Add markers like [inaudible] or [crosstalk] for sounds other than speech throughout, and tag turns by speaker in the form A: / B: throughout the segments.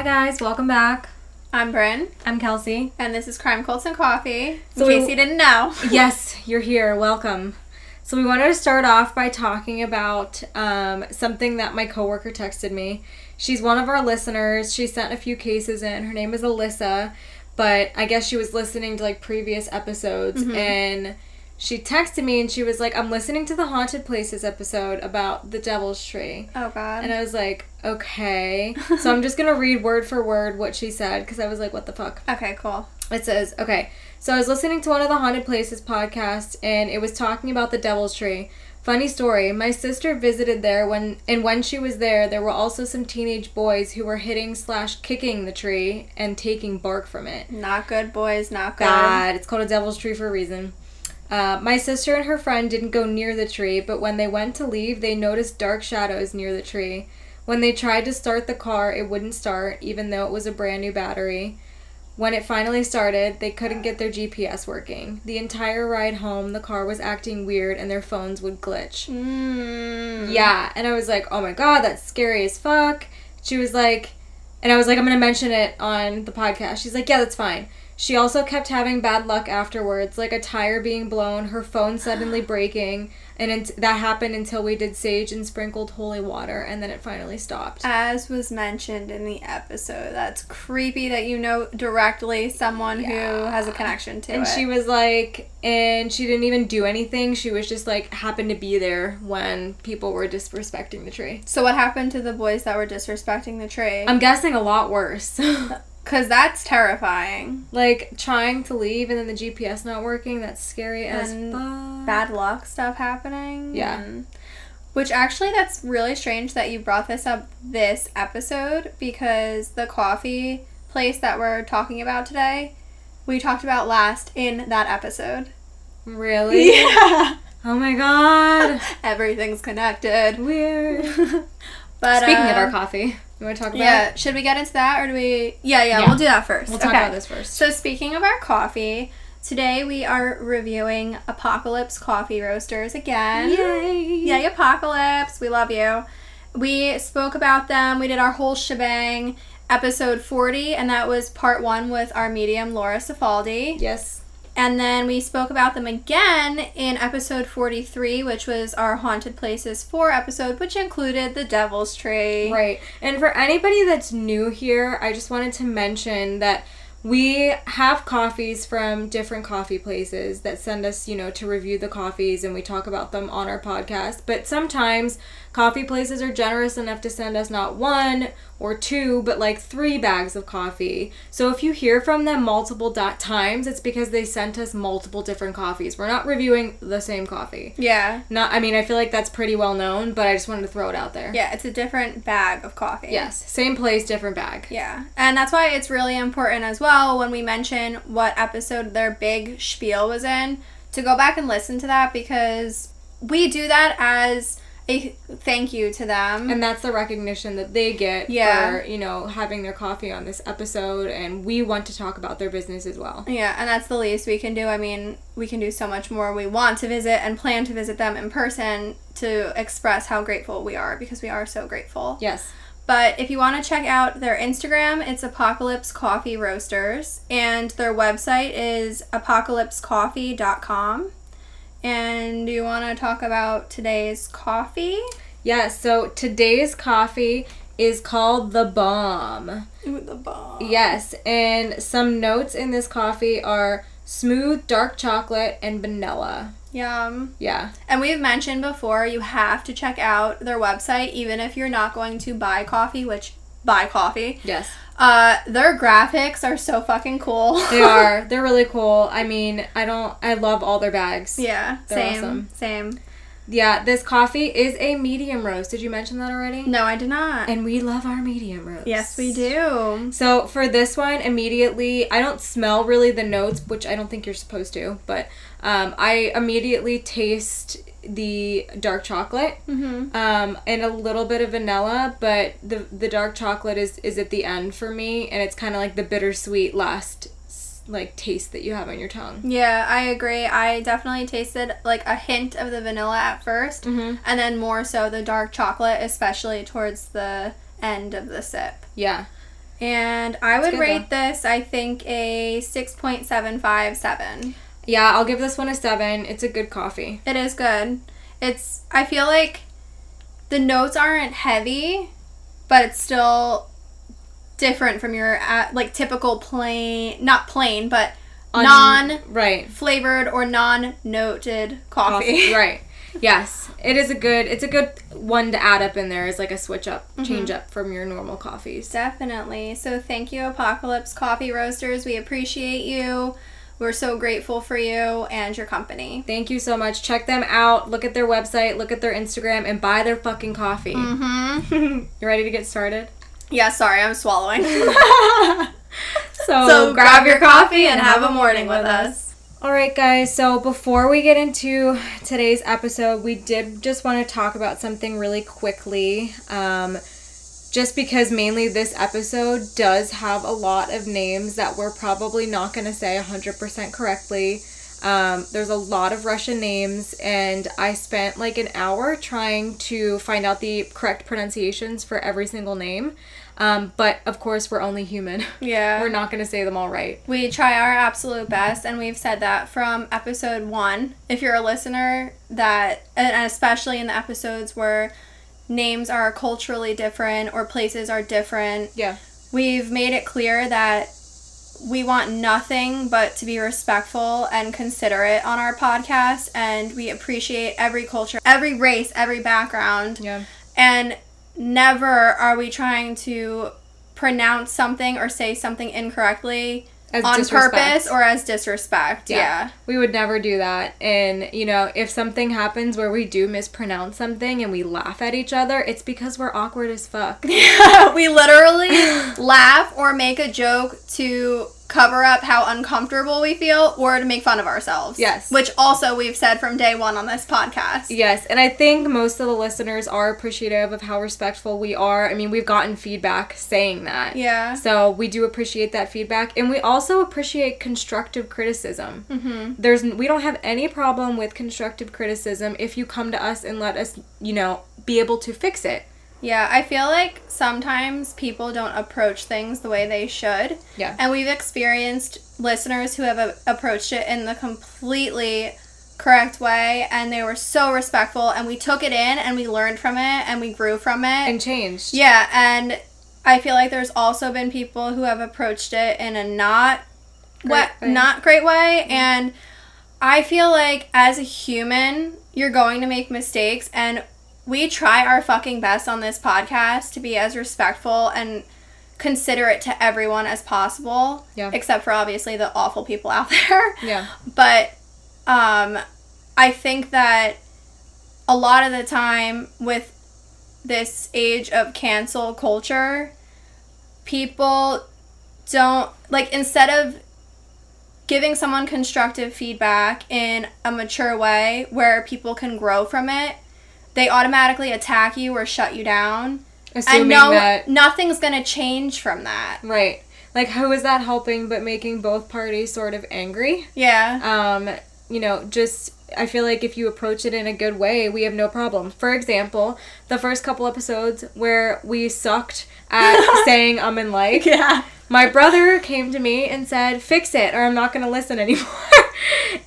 A: Hi guys, welcome back.
B: I'm Bryn,
A: I'm Kelsey.
B: and this is Crime Cults and Coffee.
A: So
B: in case
A: we-
B: you didn't know. [laughs]
A: yes, you're here. Welcome. So we wanted to start off by talking about um, something that my coworker texted me. She's one of our listeners. She sent a few cases in. Her name is Alyssa, but I guess she was listening to like previous episodes and she texted me and she was like, "I'm listening to the haunted places episode about the Devil's Tree."
B: Oh God.
A: And I was like, okay. [laughs] So I'm just gonna read word for word what she said because I was like, what the fuck?
B: okay, cool.
A: It says, okay. So I was listening to one of the Haunted Places podcasts and it was talking about the Devil's Tree. Funny story, my sister visited there when and when she was there there were also some teenage boys who were hitting slash kicking the tree and taking bark from it.
B: Not good, boys. Not good.
A: Bad. It's called a devil's tree for a reason. Uh, my sister and her friend didn't go near the tree, but when they went to leave, they noticed dark shadows near the tree. When they tried to start the car, it wouldn't start, even though it was a brand new battery. When it finally started, they couldn't get their GPS working. The entire ride home, the car was acting weird and their phones would glitch.
B: Mm.
A: Yeah, and I was like, oh my god, that's scary as fuck. She was like, and I was like, I'm gonna mention it on the podcast. She's like, yeah, that's fine. She also kept having bad luck afterwards, like a tire being blown, her phone suddenly [gasps] breaking, and it, that happened until we did sage and sprinkled holy water, and then it finally stopped.
B: As was mentioned in the episode, that's creepy that you know directly someone who has a connection to
A: and
B: it.
A: she was like, and she didn't even do anything. She was just like happened to be there when people were disrespecting the tree.
B: so what happened to the boys that were disrespecting the tree?
A: I'm guessing a lot worse. [laughs]
B: Because that's terrifying.
A: like trying to leave and then the GPS not working. That's scary as
B: And
A: fuck.
B: Bad luck stuff happening.
A: Yeah.
B: and- Which actually, that's really strange that you brought this up this episode because the coffee place that we're talking about today, we talked about last in that episode.
A: Really? [laughs]
B: Yeah.
A: Oh my god. [laughs]
B: Everything's connected.
A: Weird. [laughs]
B: But
A: Speaking of
B: uh,
A: our coffee, you want to talk about
B: yeah,
A: it?
B: should we get into that or do we? Yeah, yeah,
A: Yeah.
B: we'll do that first.
A: We'll talk
B: Okay.
A: about this first.
B: So speaking of our coffee, today we are reviewing Apocalypse Coffee Roasters again.
A: Yay.
B: Yay, Apocalypse. We love you. We spoke about them. We did our whole shebang, episode 40, and that was part one with our medium, Laura Cifaldi.
A: Yes.
B: And then we spoke about them again in episode 43, which was our Haunted Places 4 episode, which included the Devil's Tree.
A: Right. And for anybody that's new here, I just wanted to mention that we have coffees from different coffee places that send us, you know, to review the coffees and we talk about them on our podcast. But sometimes coffee places are generous enough to send us not one or two, but like three bags of coffee. So if you hear from them multiple dot times, it's because they sent us multiple different coffees. We're not reviewing the same coffee.
B: Yeah.
A: Not I mean, I feel like that's pretty well known, but I just wanted to throw it out there.
B: Yeah, it's a different bag of coffee.
A: Yes, same place, different bag.
B: Yeah. And that's why it's really important as well when we mention what episode their big spiel was in to go back and listen to that because we do that as a thank you to them.
A: And that's the recognition that they get
B: Yeah.
A: for, you know, having their coffee on this episode and we want to talk about their business as well.
B: yeah, and that's the least we can do. I mean, we can do so much more. We want to visit and plan to visit them in person to express how grateful we are because we are so grateful.
A: Yes.
B: But if you want to check out their Instagram, it's Apocalypse Coffee Roasters, and their website is apocalypsecoffee.com. And do you want to talk about today's coffee?
A: Yes, so today's coffee is called the bomb.
B: Ooh, the bomb.
A: Yes, and some notes in this coffee are smooth dark chocolate and vanilla.
B: Yum.
A: Yeah.
B: And we've mentioned before, you have to check out their website, even if you're not going to buy coffee, which buy coffee.
A: Yes.
B: Uh, their graphics are so fucking cool.
A: They are. [laughs] They're really cool. I mean, I don't I love all their bags.
B: yeah,
A: They're
B: same,
A: awesome.
B: same.
A: Yeah, this coffee is a medium roast. Did you mention that already?
B: No, I did not.
A: And we love our medium roast.
B: yes, we do.
A: So for this one, immediately, I don't smell really the notes, which I don't think you're supposed to, but um, I immediately taste the dark chocolate
B: Mm-hmm.
A: um, and a little bit of vanilla, but the the dark chocolate is is at the end for me, and it's kind of like the bittersweet last like taste that you have on your tongue.
B: Yeah, I agree. I definitely tasted like a hint of the vanilla at 1st
A: Mhm.
B: and then more so the dark chocolate, especially towards the end of the sip.
A: Yeah.
B: And I would rate this, I think, a 6.757.
A: Yeah, I'll give this one a seven. It's a good coffee.
B: It is good. It's, I feel like the notes aren't heavy, but it's still different from your, uh, like, typical plain, not plain, but
A: Un-
B: non
A: right
B: flavored or non noted coffee. [laughs]
A: right. Yes, it is a good. It's a good one to add up in there as like a switch up,
B: Mm-hmm.
A: change up from your normal coffees.
B: Definitely. So thank you, Apocalypse Coffee Roasters. We appreciate you. We're so grateful for you and your company.
A: Thank you so much. Check them out. Look at their website. Look at their Instagram, and buy their fucking coffee.
B: Mm-hmm. [laughs]
A: you ready to get started?
B: Yeah, sorry, I'm swallowing. [laughs]
A: So,
B: so grab your coffee and have a morning with us.
A: All right, guys. So before we get into today's episode, we did just want to talk about something really quickly. Um, just because mainly this episode does have a lot of names that we're probably not going to say 100% correctly. Um, there's a lot of Russian names, and I spent like an hour trying to find out the correct pronunciations for every single name. Um, but of course, we're only human. [laughs]
B: Yeah.
A: we're not going to say them all right.
B: We try our absolute best, and we've said that from episode one. If you're a listener, that, and especially in the episodes where names are culturally different or places are different,
A: Yeah.
B: we've made it clear that we want nothing but to be respectful and considerate on our podcast, and we appreciate every culture, every race, every background.
A: Yeah.
B: And never are we trying to pronounce something or say something incorrectly
A: As
B: on
A: disrespect.
B: purpose or as disrespect. Yeah.
A: We would never do that. And, you know, if something happens where we do mispronounce something and we laugh at each other, it's because we're awkward as fuck. [laughs]
B: we literally [laughs] laugh or make a joke to cover up how uncomfortable we feel or to make fun of ourselves.
A: Yes.
B: Which also we've said from day one on this podcast.
A: Yes, and I think most of the listeners are appreciative of how respectful we are. I mean, we've gotten feedback saying that.
B: Yeah.
A: So we do appreciate that feedback, and we also appreciate constructive criticism.
B: Mm-hmm.
A: There's we don't have any problem with constructive criticism if you come to us and let us, you know, be able to fix it.
B: Yeah, I feel like sometimes people don't approach things the way they should.
A: Yeah.
B: And we've experienced listeners who have a- approached it in the completely correct way and they were so respectful and we took it in and we learned from it and we grew from it.
A: And changed.
B: yeah, and I feel like there's also been people who have approached it in a not
A: Great
B: what
A: way.
B: not great way mm-hmm. and I feel like as a human, you're going to make mistakes and we try our fucking best on this podcast to be as respectful and considerate to everyone as possible.
A: Yeah.
B: Except for obviously the awful people out [laughs] there.
A: Yeah.
B: But um I think that a lot of the time with this age of cancel culture, people don't like instead of giving someone constructive feedback in a mature way where people can grow from it, they automatically attack you or shut you down.
A: Assuming
B: and no
A: that
B: nothing's going to change from that.
A: right. Like how is that helping but making both parties sort of angry?
B: Yeah.
A: um, you know, just I feel like if you approach it in a good way, we have no problem. For example, the first couple episodes where we sucked at [laughs] saying um and like,
B: Yeah.
A: my brother came to me and said, "Fix it, or I'm not going to listen anymore." [laughs]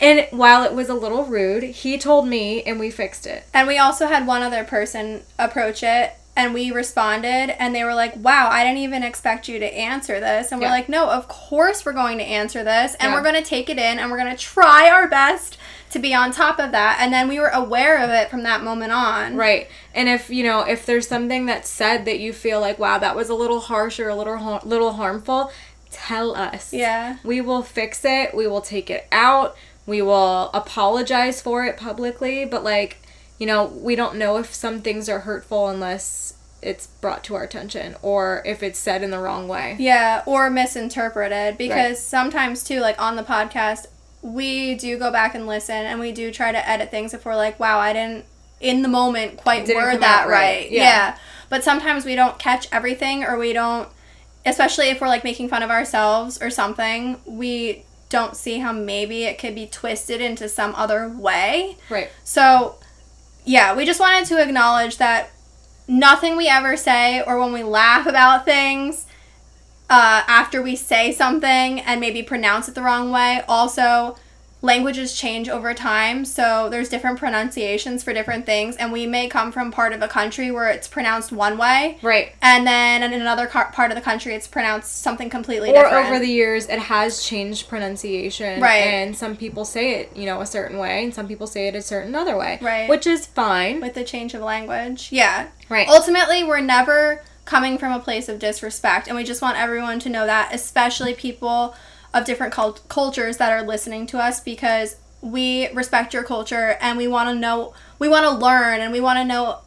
A: and while it was a little rude, he told me, and we fixed it.
B: And we also had one other person approach it and we responded and they were like, "Wow, I didn't even expect you to answer this." And we're
A: Yeah.
B: like, "No, of course we're going to answer this and
A: Yeah.
B: we're going to take it in and we're going to try our best to be on top of that." And then we were aware of it from that moment on.
A: Right. And if, you know, if there's something that's said that you feel like, wow, that was a little harsh or a little little harmful, tell us.
B: Yeah.
A: We will fix it. We will take it out. We will apologize for it publicly, but like, you know, we don't know if some things are hurtful unless it's brought to our attention or if it's said in the wrong way.
B: Yeah, or misinterpreted because sometimes too like on the podcast we do go back and listen and we do try to edit things if we're like, "Wow, I didn't in the moment quite
A: Didn't
B: word that right."
A: right.
B: Yeah.
A: Yeah.
B: But sometimes we don't catch everything or we don't especially if we're like making fun of ourselves or something, we don't see how maybe it could be twisted into some other way.
A: Right.
B: So, yeah, we just wanted to acknowledge that nothing we ever say or when we laugh about things uh, after we say something and maybe pronounce it the wrong way. Also, languages change over time, so there's different pronunciations for different things, and we may come from part of a country where it's pronounced one way,
A: Right.
B: and then in another car- part of the country it's pronounced something completely
A: Or
B: different.
A: over the years, it has changed pronunciation.
B: Right.
A: And some people say it, you know, a certain way, and some people say it a certain other way.
B: Right.
A: Which is fine.
B: with the change of language. Yeah.
A: Right.
B: Ultimately, we're never coming from a place of disrespect, and we just want everyone to know that, especially people of different cult- cultures that are listening to us, because we respect your culture and we want to know, we want to learn, and we want to know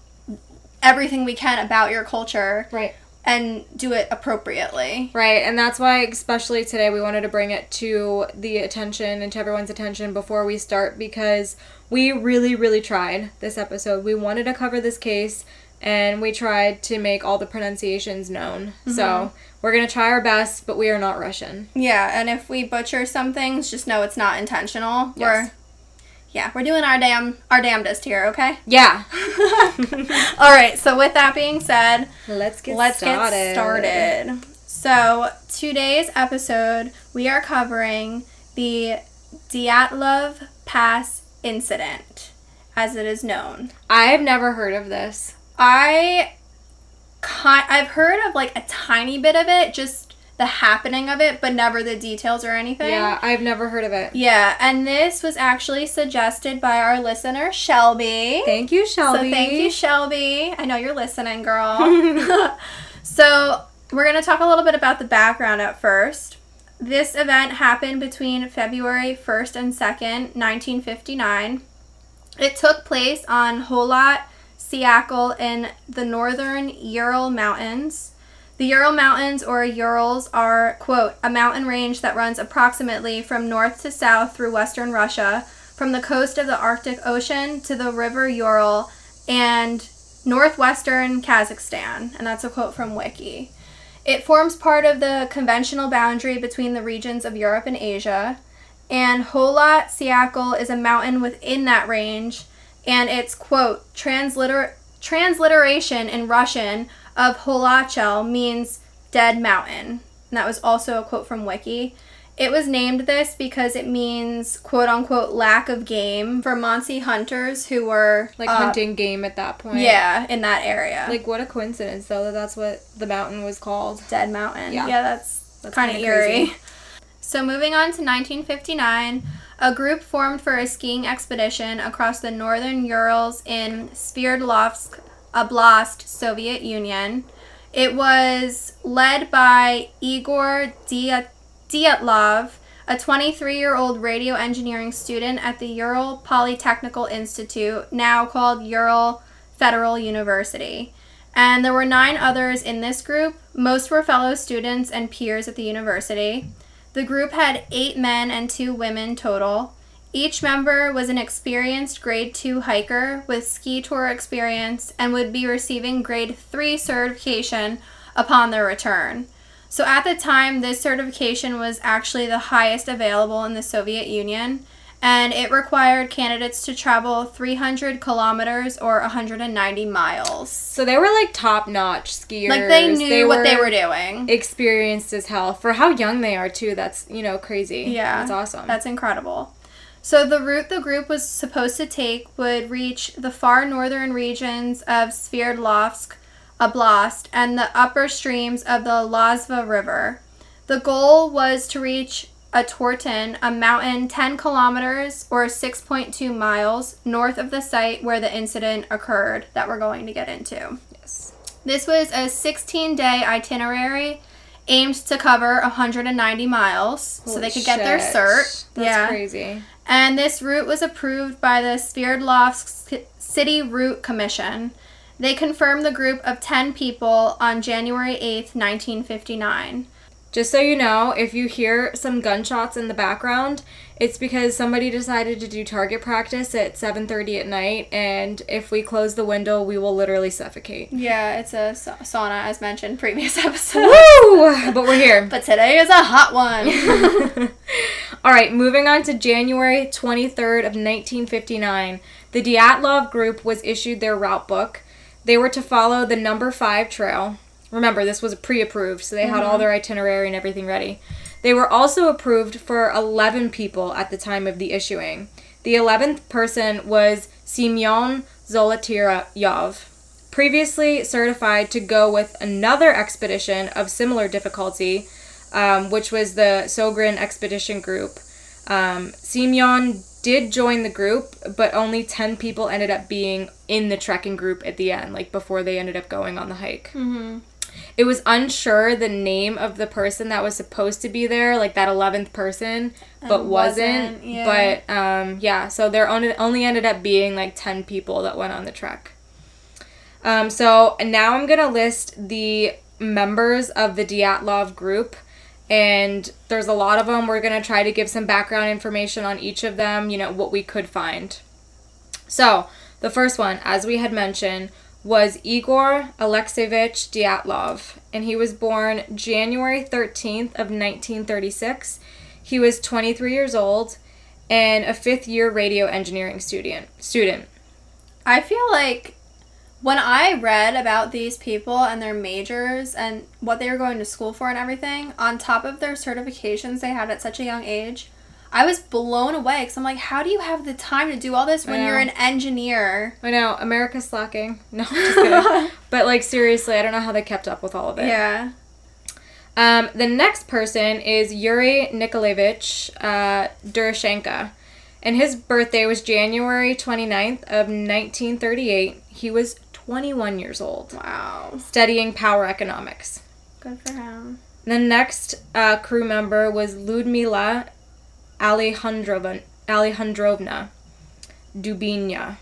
B: everything we can about your culture
A: Right.
B: and do it appropriately.
A: Right, and that's why, especially today, we wanted to bring it to the attention and to everyone's attention before we start because we really, really tried this episode. We wanted to cover this case and we tried to make all the pronunciations known. So mm-hmm. We're going to try our best, but we are not Russian.
B: Yeah, and if we butcher some things, just know it's not intentional.
A: Yes.
B: We're yeah, we're doing our damn our damnedest here, okay?
A: Yeah. [laughs]
B: All right. So with that being said,
A: Let's get
B: let's
A: started.
B: get started. So today's episode, we are covering the Dyatlov Pass incident, as it is known.
A: I've never heard of this.
B: I, ki- I've heard of like a tiny bit of it, just the happening of it, but never the details or anything.
A: Yeah, I've never heard of it.
B: Yeah, and this was actually suggested by our listener Shelby.
A: Thank you, Shelby.
B: So thank you, Shelby. I know you're listening, girl. [laughs] [laughs] so we're gonna talk a little bit about the background at first. This event happened between February 1st and 2nd, 1959. It took place on Kholat Syakhl in the northern Ural Mountains. The Ural Mountains or Urals are, quote, a mountain range that runs approximately from north to south through western Russia, from the coast of the Arctic Ocean to the river Ural, and northwestern Kazakhstan. And that's a quote from Wiki. It forms part of the conventional boundary between the regions of Europe and Asia. And Kholat Syakhl is a mountain within that range, and its quote transliter- transliteration in Russian of Holachel means dead mountain. And that was also a quote from Wiki. It was named this because it means quote unquote lack of game for Mansi hunters who were
A: like
B: uh,
A: hunting game at that point.
B: Yeah, in that area.
A: Like what a coincidence though that that's what the mountain was called.
B: Dead Mountain.
A: Yeah.
B: Yeah, that's,
A: That's
B: kind of eerie. So moving on to 1959, a group formed for a skiing expedition across the northern Urals in Sverdlovsk Oblast, Soviet Union. It was led by Igor Dyatlov, a 23-year-old radio engineering student at the Ural Polytechnical Institute, now called Ural Federal University. And there were nine others in this group. Most were fellow students and peers at the university. The group had eight men and two women total. Each member was an experienced grade 2 hiker with ski tour experience and would be receiving grade 3 certification upon their return. So at the time, this certification was actually the highest available in the Soviet Union, and it required candidates to travel 300 kilometers or 190 miles.
A: So they were like top notch skiers.
B: Like they knew what they were doing.
A: Experienced as hell for how young they are too. That's you know crazy.
B: Yeah.
A: that's awesome.
B: That's incredible. So the route the group was supposed to take would reach the far northern regions of Sverdlovsk Oblast and the upper streams of the Lozva River. The goal was to reach Otorten, a mountain 10 kilometers or 6.2 miles north of the site where the incident occurred that we're going to get into.
A: yes.
B: This was a 16 day itinerary aimed to cover 190 miles so they
A: Holy
B: could get their
A: shit.
B: cert.
A: That's
B: yeah.
A: crazy.
B: And this route was approved by the Sverdlovsk City Route Commission. They confirmed the group of 10 people on January 8th, 1959.
A: Just so you know, if you hear some gunshots in the background, it's because somebody decided to do target practice at 7:30 at night and if we close the window, we will literally suffocate.
B: Yeah, it's a sa- sauna as mentioned previous [laughs] episode.
A: Woo! But we're here.
B: But today is a hot one. [laughs]
A: All right, moving on to January 23rd of 1959. The Dyatlov group was issued their route book. They were to follow the number 5 trail. Remember, this was pre approved, so they had all their itinerary and everything ready. They were also approved for 11 people at the time of the issuing. The 11th person was Semyon Zolotaryov, previously certified to go with another expedition of similar difficulty, um, which was the Sogrin Expedition Group. Um, Semyon did join the group, but only 10 people ended up being in the trekking group at the end, like before they ended up going on the hike.
B: Mm-hmm.
A: It was unsure the name of the person that was supposed to be there, like that 11th person, but wasn't.
B: wasn't, yeah.
A: But um, yeah, so there only, only ended up being like 10 people that went on the trek. Um, so now I'm going to list the members of the Dyatlov group. And there's a lot of them. We're going to try to give some background information on each of them, you know, what we could find. So, the first one, as we had mentioned, was Igor Alexeyevich Dyatlov, and he was born January 13th of 1936. He was 23 years old and a fifth year radio engineering student. Student.
B: I feel like when I read about these people and their majors and what they were going to school for and everything, on top of their certifications they had at such a young age, I was blown away because I'm like, how do you have the time to do all this when you're an engineer?
A: I know, America's slacking. [laughs] No, I'm just kidding. [laughs] but like seriously, I don't know how they kept up with all of it.
B: Yeah.
A: Um, the next person is Yuri Nikolaevich uh. And his birthday was January 29th of 1938. He was 21 years old,
B: Wow.
A: studying power economics.
B: Good for him.
A: The next uh, crew member was Ludmila Alejandrovna, Alejandrovna Dubina.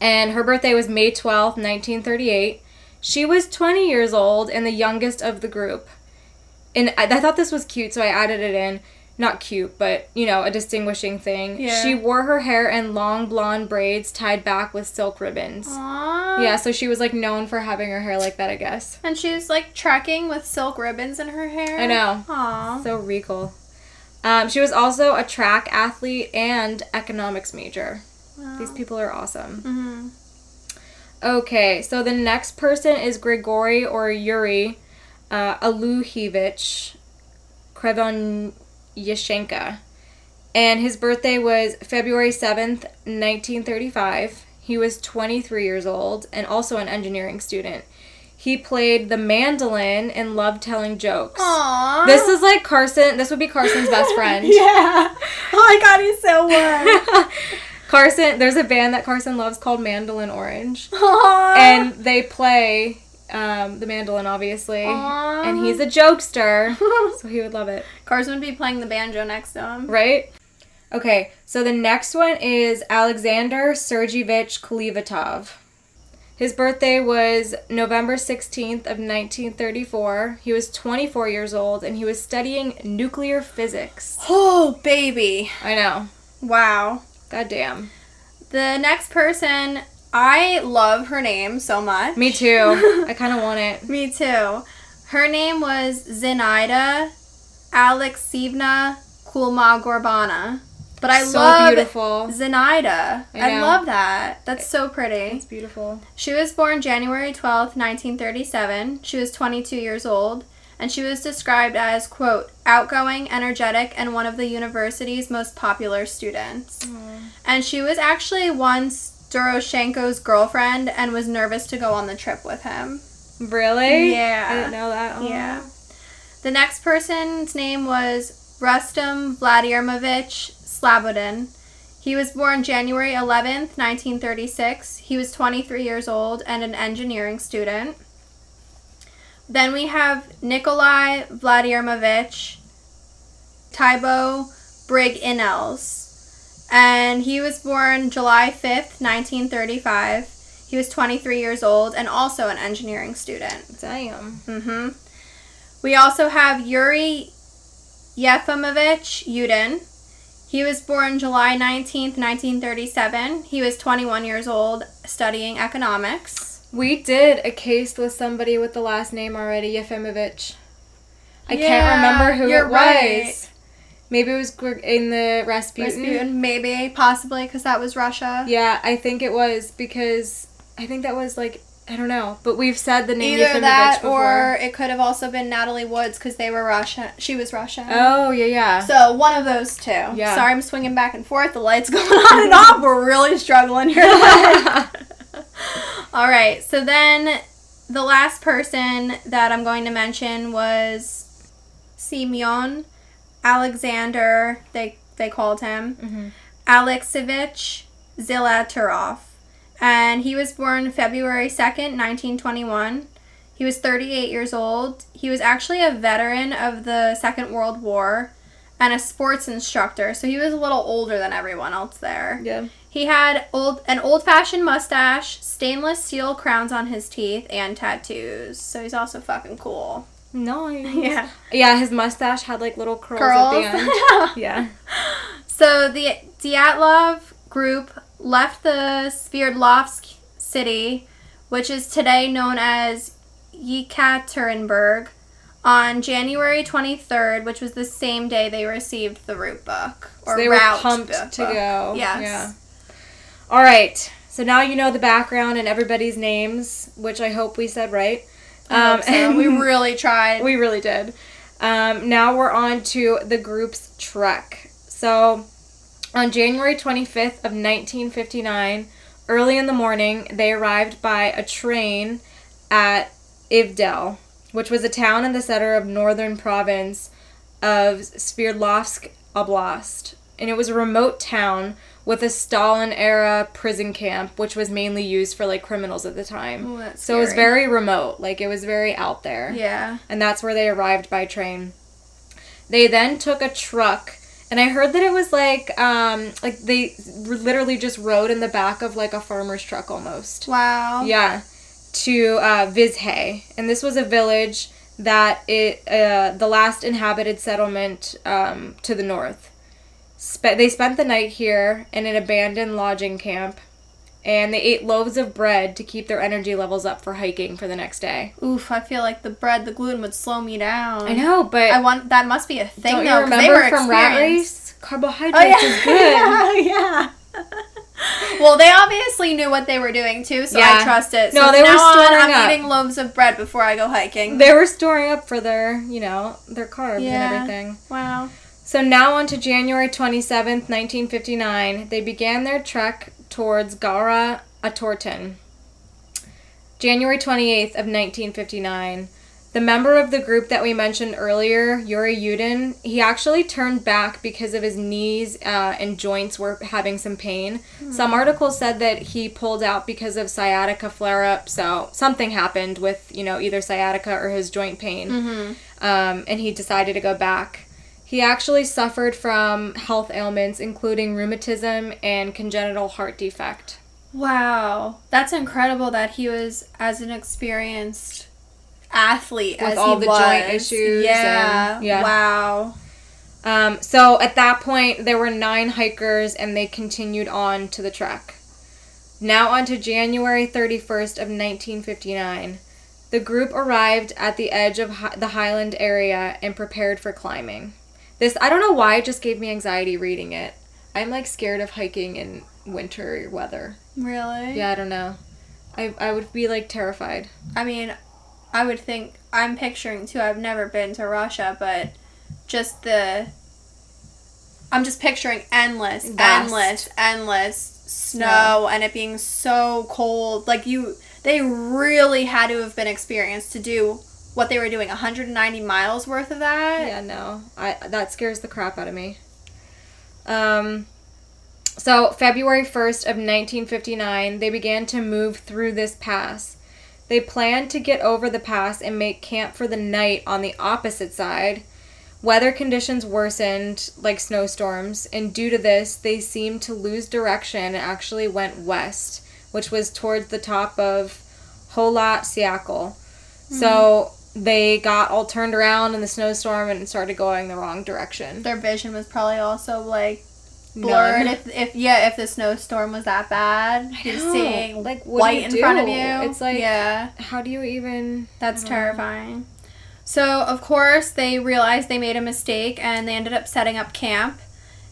A: And her birthday was May 12th, 1938. She was 20 years old and the youngest of the group. And I, I thought this was cute, so I added it in. Not cute, but, you know, a distinguishing thing.
B: Yeah.
A: She wore her hair in long blonde braids tied back with silk ribbons.
B: Aww.
A: Yeah, so she was like known for having her hair like that, I guess.
B: And she was like trekking with silk ribbons in her hair.
A: I know.
B: Aw.
A: So regal. Um, she was also a track athlete and economics major. These people are awesome.
B: hmm
A: Okay, so the next person is Grigori or Yuri uh, Aluhevich Krivonischenko. And his birthday was February 7th, 1935. He was 23 years old and also an engineering student. He played the mandolin and loved telling jokes.
B: Aww.
A: This is like Carson. This would be Carson's best [laughs] friend.
B: yeah. Oh my god, he's so [laughs] warm.
A: Carson, there's a band that Carson loves called Mandolin Orange.
B: Aww.
A: And they play um, the mandolin, obviously.
B: Aw.
A: And he's a jokester, [laughs] so he would love it.
B: Carson would be playing the banjo next to him.
A: Right? Okay, so the next one is Alexander Sergeyevich Kolevatov. His birthday was November 16th of 1934. He was 24 years old and he was studying nuclear physics.
B: Oh, baby.
A: I know.
B: Wow.
A: God damn.
B: The next person, I love her name so much.
A: Me too. [laughs] I kind of want it.
B: Me too. Her name was Zenaida Alexeyevna Kulma-Gorbana. But I
A: so
B: love
A: beautiful.
B: Zenaida.
A: I
B: I, love that. That's so pretty.
A: It's beautiful.
B: She was born January 12th, 1937. She was 22 years old, and she was described as, quote, outgoing, energetic, and one of the university's most popular students. And she was actually once Doroshenko's girlfriend and was nervous to go on the trip with him.
A: Really?
B: Yeah.
A: I didn't know that. Oh.
B: Yeah. The next person's name was Rustam Vladimirovich Slobodin. He was born January 11th, 1936. He was 23 years old and an engineering student. Then we have Nikolai Vladimirovich Tybo Brigg-Inels. And he was born July 5th, 1935. He was 23 years old and also an engineering student.
A: Damn.
B: hmm We also have Yuri Yefimovich Yudin. He was born July 19th, 1937. He was 21 years old, studying economics.
A: We did a case with somebody with the last name already, Yefimovich. I
B: Yeah,
A: can't remember who it was.
B: right.
A: Maybe it was in the Rasputin.
B: Rasputin, maybe, possibly, because that was Russia.
A: Yeah, I think it was because I think that was like I don't know, but we've said the name
B: Either that
A: before.
B: or it could have also been Natalie Woods because they were Russian. She was Russian.
A: oh yeah, yeah.
B: So one of those two.
A: Yeah.
B: Sorry, I'm swinging back and forth. The lights [laughs] going on and off. We're really struggling here. [laughs] All right. So then, the last person that I'm going to mention was Simeon Alexander. They they called him
A: Mhm.
B: Alexeyevich Zolotaryov, and he was born February second, 1921. He was 38 years old. He was actually a veteran of the Second World War and a sports instructor, so he was a little older than everyone else there.
A: yeah.
B: He had old an old-fashioned mustache, stainless steel crowns on his teeth, and tattoos. So he's also fucking cool.
A: Nice. [laughs]
B: Yeah.
A: Yeah, his mustache had like little curls,
B: Curls.
A: at the end. [laughs] yeah.
B: So the Dyatlov group left the Sverdlovsk city, which is today known as Yekaterinburg, on January 23rd, which was the same day they received the route book.
A: So they were pumped
B: book.
A: to go.
B: Yes.
A: Yeah. All right. So now you know the background and everybody's names, which I hope we said right.
B: Hope so. [laughs] we really tried.
A: we really did. Um, now we're on to the group's trek. So on January 25th of 1959, early in the morning, they arrived by a train at Ivdel, which was a town in the center of northern province of Sverdlovsk Oblast. And it was a remote town with a Stalin era prison camp, which was mainly used for like criminals at the time.
B: Ooh,
A: so it was very remote, like it was very out there
B: yeah.
A: and that's where they arrived by train. They then took a truck, and I heard that it was like um like they literally just rode in the back of like a farmer's truck almost.
B: Wow.
A: Yeah, to uh, Vizhay, and this was a village that it uh, the last inhabited settlement um, to the north. Spe- they spent the night here in an abandoned lodging camp, and they ate loaves of bread to keep their energy levels up for hiking for the next day.
B: Oof, I feel like the bread, the gluten would slow me down.
A: I know, but
B: I want that must be a thing
A: Don't
B: though.
A: you remember
B: they were
A: from Rat. Race? Carbohydrates
B: Oh yeah,
A: is [laughs] good.
B: yeah, yeah. well, they obviously knew what they were doing too, so
A: Yeah.
B: I trust it.
A: No,
B: so
A: they were
B: now on,
A: storing
B: I'm
A: up.
B: eating loaves of bread before I go hiking.
A: They were storing up for their, you know, their carbs
B: Yeah.
A: and everything.
B: wow.
A: So now on to January 27th, 1959, they began their trek towards Gora Otorten. January 28th of 1959, the member of the group that we mentioned earlier, Yuri Yudin, he actually turned back because of his knees uh, and joints were having some pain. Some articles said that he pulled out because of sciatica flare up, so something happened with, you know, either sciatica or his joint pain. Um, and he decided to go back. He actually suffered from health ailments, including rheumatism and congenital heart defect.
B: Wow, that's incredible that he was as an experienced athlete
A: With all
B: he
A: the
B: was.
A: joint issues
B: Yeah.
A: and- yeah.
B: Wow.
A: Um, so at that point, there were nine hikers, and they continued on to the trek. Now on to January 31st of 1959. The group arrived at the edge of hi- the highland area and prepared for climbing. This I don't know why it just gave me anxiety reading it. I'm like scared of hiking in winter weather.
B: Really?
A: Yeah, I don't know. I I would be like terrified.
B: I mean, I would think I'm picturing too. I've never been to Russia, but just the I'm just picturing endless,
A: Vast.
B: endless, endless snow and it being so cold. Like you they really had to have been experienced to do what they were doing 190 miles worth of that.
A: Yeah, no. I that scares the crap out of me. Um so February 1st of 1959, they began to move through this pass. They planned to get over the pass and make camp for the night on the opposite side. Weather conditions worsened, like snowstorms, and due to this, they seemed to lose direction and actually went west, which was towards the top of Kholat Syakhl. So they got all turned around in the snowstorm and started going the wrong direction.
B: Their vision was probably also like blurred
A: None.
B: if if yeah, if the snowstorm was that bad. Just seeing
A: Like, do
B: white in front of you.
A: It's like-
B: Yeah.
A: How do you even?
B: That's
A: Uh,
B: terrifying. So, of course, they realized they made a mistake and they ended up setting up camp.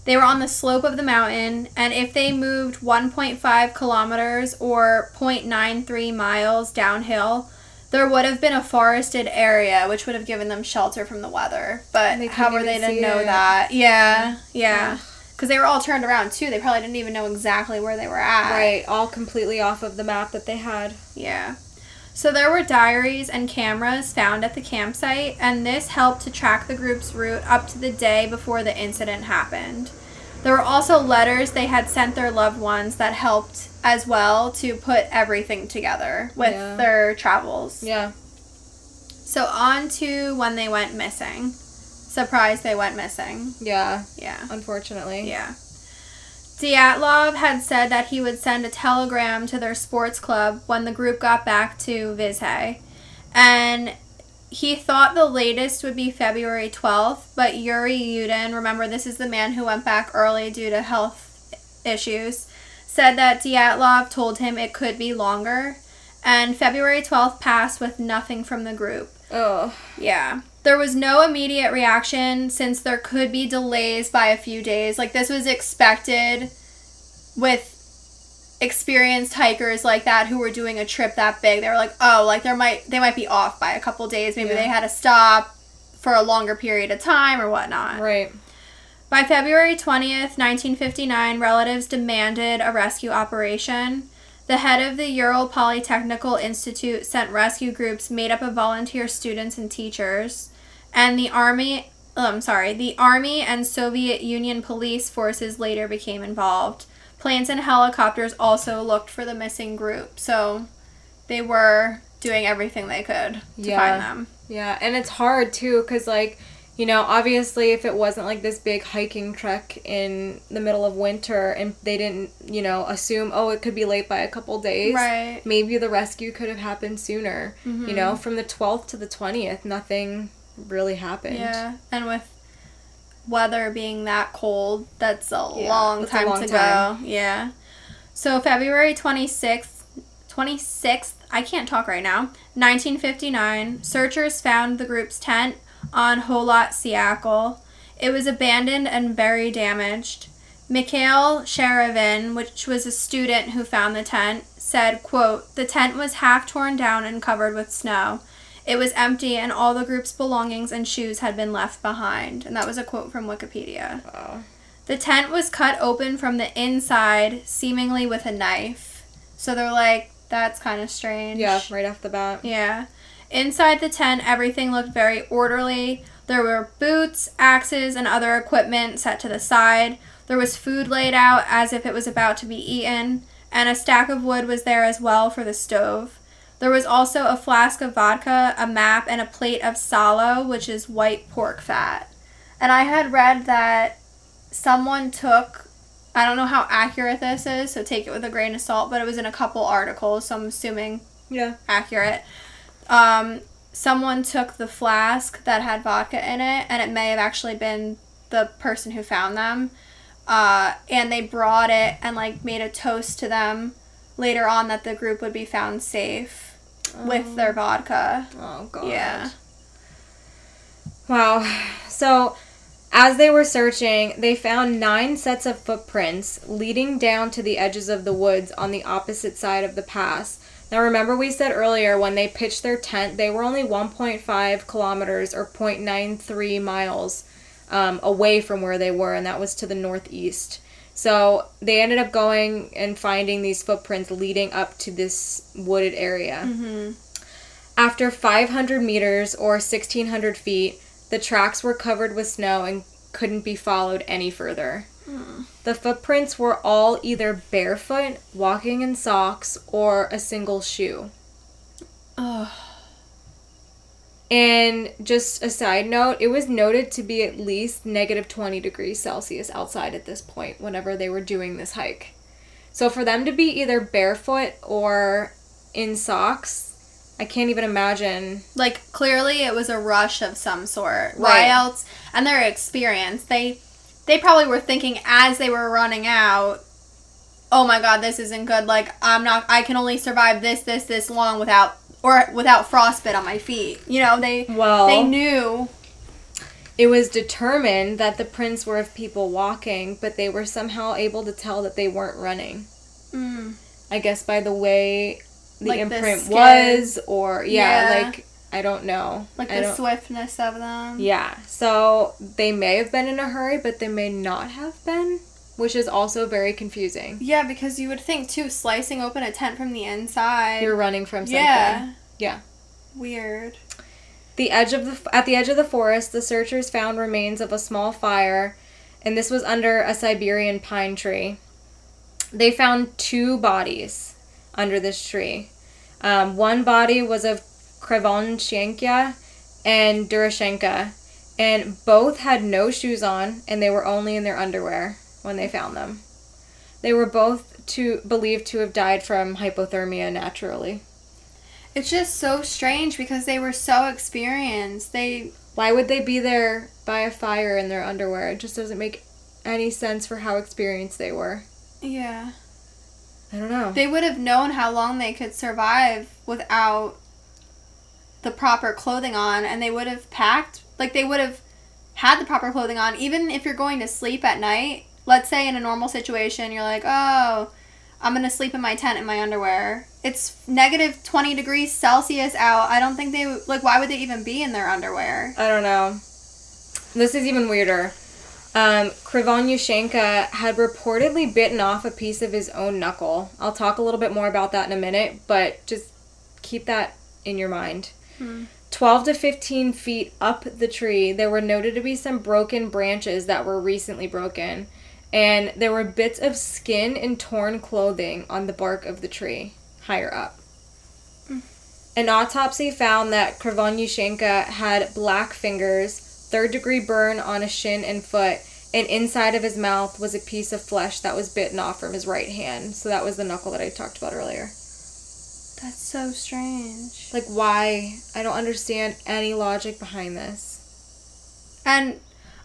B: They were on the slope of the mountain, and if they moved 1.5 kilometers or 0.93 miles downhill, there would have been a forested area which would have given them shelter from the weather. But
A: They
B: how were they to know
A: it.
B: that? Yeah, yeah. Because they were all turned around too. They probably didn't even know exactly where they were at.
A: Right, all completely off of the map that they had.
B: Yeah. So there were diaries and cameras found at the campsite, and this helped to track the group's route up to the day before the incident happened. There were also letters they had sent their loved ones that helped as well to put everything together with
A: Yeah.
B: their travels.
A: Yeah.
B: So on to when they went missing. Surprised they went missing.
A: Yeah,
B: Yeah.
A: unfortunately.
B: Yeah. Dyatlov had said that he would send a telegram to their sports club when the group got back to Vizhay. And he thought the latest would be February 12th, but Yuri Yudin, remember this is the man who went back early due to health issues, said that Dyatlov told him it could be longer. And February 12th passed with nothing from the group.
A: Oh,
B: Yeah. There was no immediate reaction since there could be delays by a few days. Like, this was expected with experienced hikers like that who were doing a trip that big. They were like, oh, like, there might, they might be off by a couple days. Maybe
A: Yeah.
B: they had to stop for a longer period of time or whatnot.
A: right.
B: By February 20th, 1959, relatives demanded a rescue operation. The head of the Ural Polytechnical Institute sent rescue groups made up of volunteer students and teachers, and the army, oh, I'm sorry, the army and Soviet Union police forces later became involved. Planes and helicopters also looked for the missing group, so they were doing everything they could to
A: Yeah.
B: find them.
A: Yeah, and it's hard too because, like, you know, obviously, if it wasn't like this big hiking trek in the middle of winter and they didn't, you know, assume, oh, it could be late by a couple days,
B: Right.
A: maybe the rescue could have happened sooner. You know, mm-hmm. from the 12th to the 20th, nothing really happened.
B: Yeah, and with weather being that cold, that's a
A: Yeah,
B: long
A: that's a
B: time
A: long
B: to
A: time.
B: go. Yeah. So February 26th, 26th, I can't talk right now. 1959, searchers found the group's tent on Kholat Syakhl. It was abandoned and very damaged. Mikhail Sharavin, which was a student who found the tent, said, quote, The tent was half torn down and covered with snow. It was empty and all the group's belongings and shoes had been left behind. And that was a quote from Wikipedia.
A: Wow.
B: The tent was cut open from the inside, seemingly with a knife. So they're like, that's kind of strange.
A: Yeah, right off the bat.
B: Yeah. Inside the tent, everything looked very orderly. There were boots, axes, and other equipment set to the side. There was food laid out as if it was about to be eaten, and a stack of wood was there as well for the stove. There was also a flask of vodka, a map, and a plate of salo, which is white pork fat. And I had read that someone took, I don't know how accurate this is, so take it with a grain of salt, but it was in a couple articles, so I'm assuming
A: Yeah.
B: accurate. Um, someone took the flask that had vodka in it, and it may have actually been the person who found them. Uh, and they brought it and like made a toast to them later on that the group would be found safe with their vodka.
A: Oh, God.
B: Yeah.
A: Wow. So, as they were searching, they found nine sets of footprints leading down to the edges of the woods on the opposite side of the pass. Now, remember, we said earlier when they pitched their tent, they were only 1.5 kilometers or 0.93 miles um, away from where they were, and that was to the northeast. So, they ended up going and finding these footprints leading up to this wooded area.
B: Mm-hmm.
A: After 500 meters or 1600 feet, the tracks were covered with snow and couldn't be followed any further. The footprints were all either barefoot, walking in socks, or a single shoe.
B: Ugh.
A: And just a side note, it was noted to be at least negative 20 degrees Celsius outside at this point whenever they were doing this hike. So for them to be either barefoot or in socks, I can't even imagine.
B: Like clearly it was a rush of some sort.
A: Right.
B: Why else? And their experience, they they probably were thinking as they were running out, "Oh my god, this isn't good. Like I'm not I can only survive this this this long without or without frostbite on my feet." You know, they
A: Well,
B: they knew
A: It was determined that the prints were of people walking, but they were somehow able to tell that they weren't running.
B: Mm.
A: I guess by the way the
B: Like
A: imprint
B: skin.
A: was, or yeah,
B: Yeah.
A: like I don't know.
B: Like
A: I
B: the swiftness of them.
A: Yeah, so they may have been in a hurry, but they may not have been, which is also very confusing.
B: Yeah, because you would think too, slicing open a tent from the inside.
A: You're running from something.
B: yeah.
A: Yeah.
B: Weird.
A: The edge of the at the edge of the forest, the searchers found remains of a small fire, and this was under a Siberian pine tree. They found two bodies under this tree. Um, one body was of Krivonischenko and Doroshenko, and both had no shoes on, and they were only in their underwear when they found them. They were both to believed to have died from hypothermia naturally.
B: It's just so strange because they were so experienced. They
A: Why would they be there by a fire in their underwear? It just doesn't make any sense for how experienced they were.
B: yeah.
A: I don't know.
B: They would have known how long they could survive without the proper clothing on and they would have packed like they would have had the proper clothing on even if you're going to sleep at night. Let's say in a normal situation you're like, "Oh, I'm going to sleep in my tent in my underwear." It's negative 20 degrees Celsius out. I don't think they would like why would they even be in their underwear?
A: I don't know. This is even weirder. Um, Krivonischenko had reportedly bitten off a piece of his own knuckle. I'll talk a little bit more about that in a minute, but just keep that in your mind.
B: Hmm.
A: 12 to 15 feet up the tree, there were noted to be some broken branches that were recently broken, and there were bits of skin and torn clothing on the bark of the tree higher up. Hmm. An autopsy found that Krivonischenko had black fingers, third degree burn on a shin and foot, and inside of his mouth was a piece of flesh that was bitten off from his right hand. So that was the knuckle that I talked about earlier.
B: That's so strange.
A: Like, why? I don't understand any logic behind this.
B: And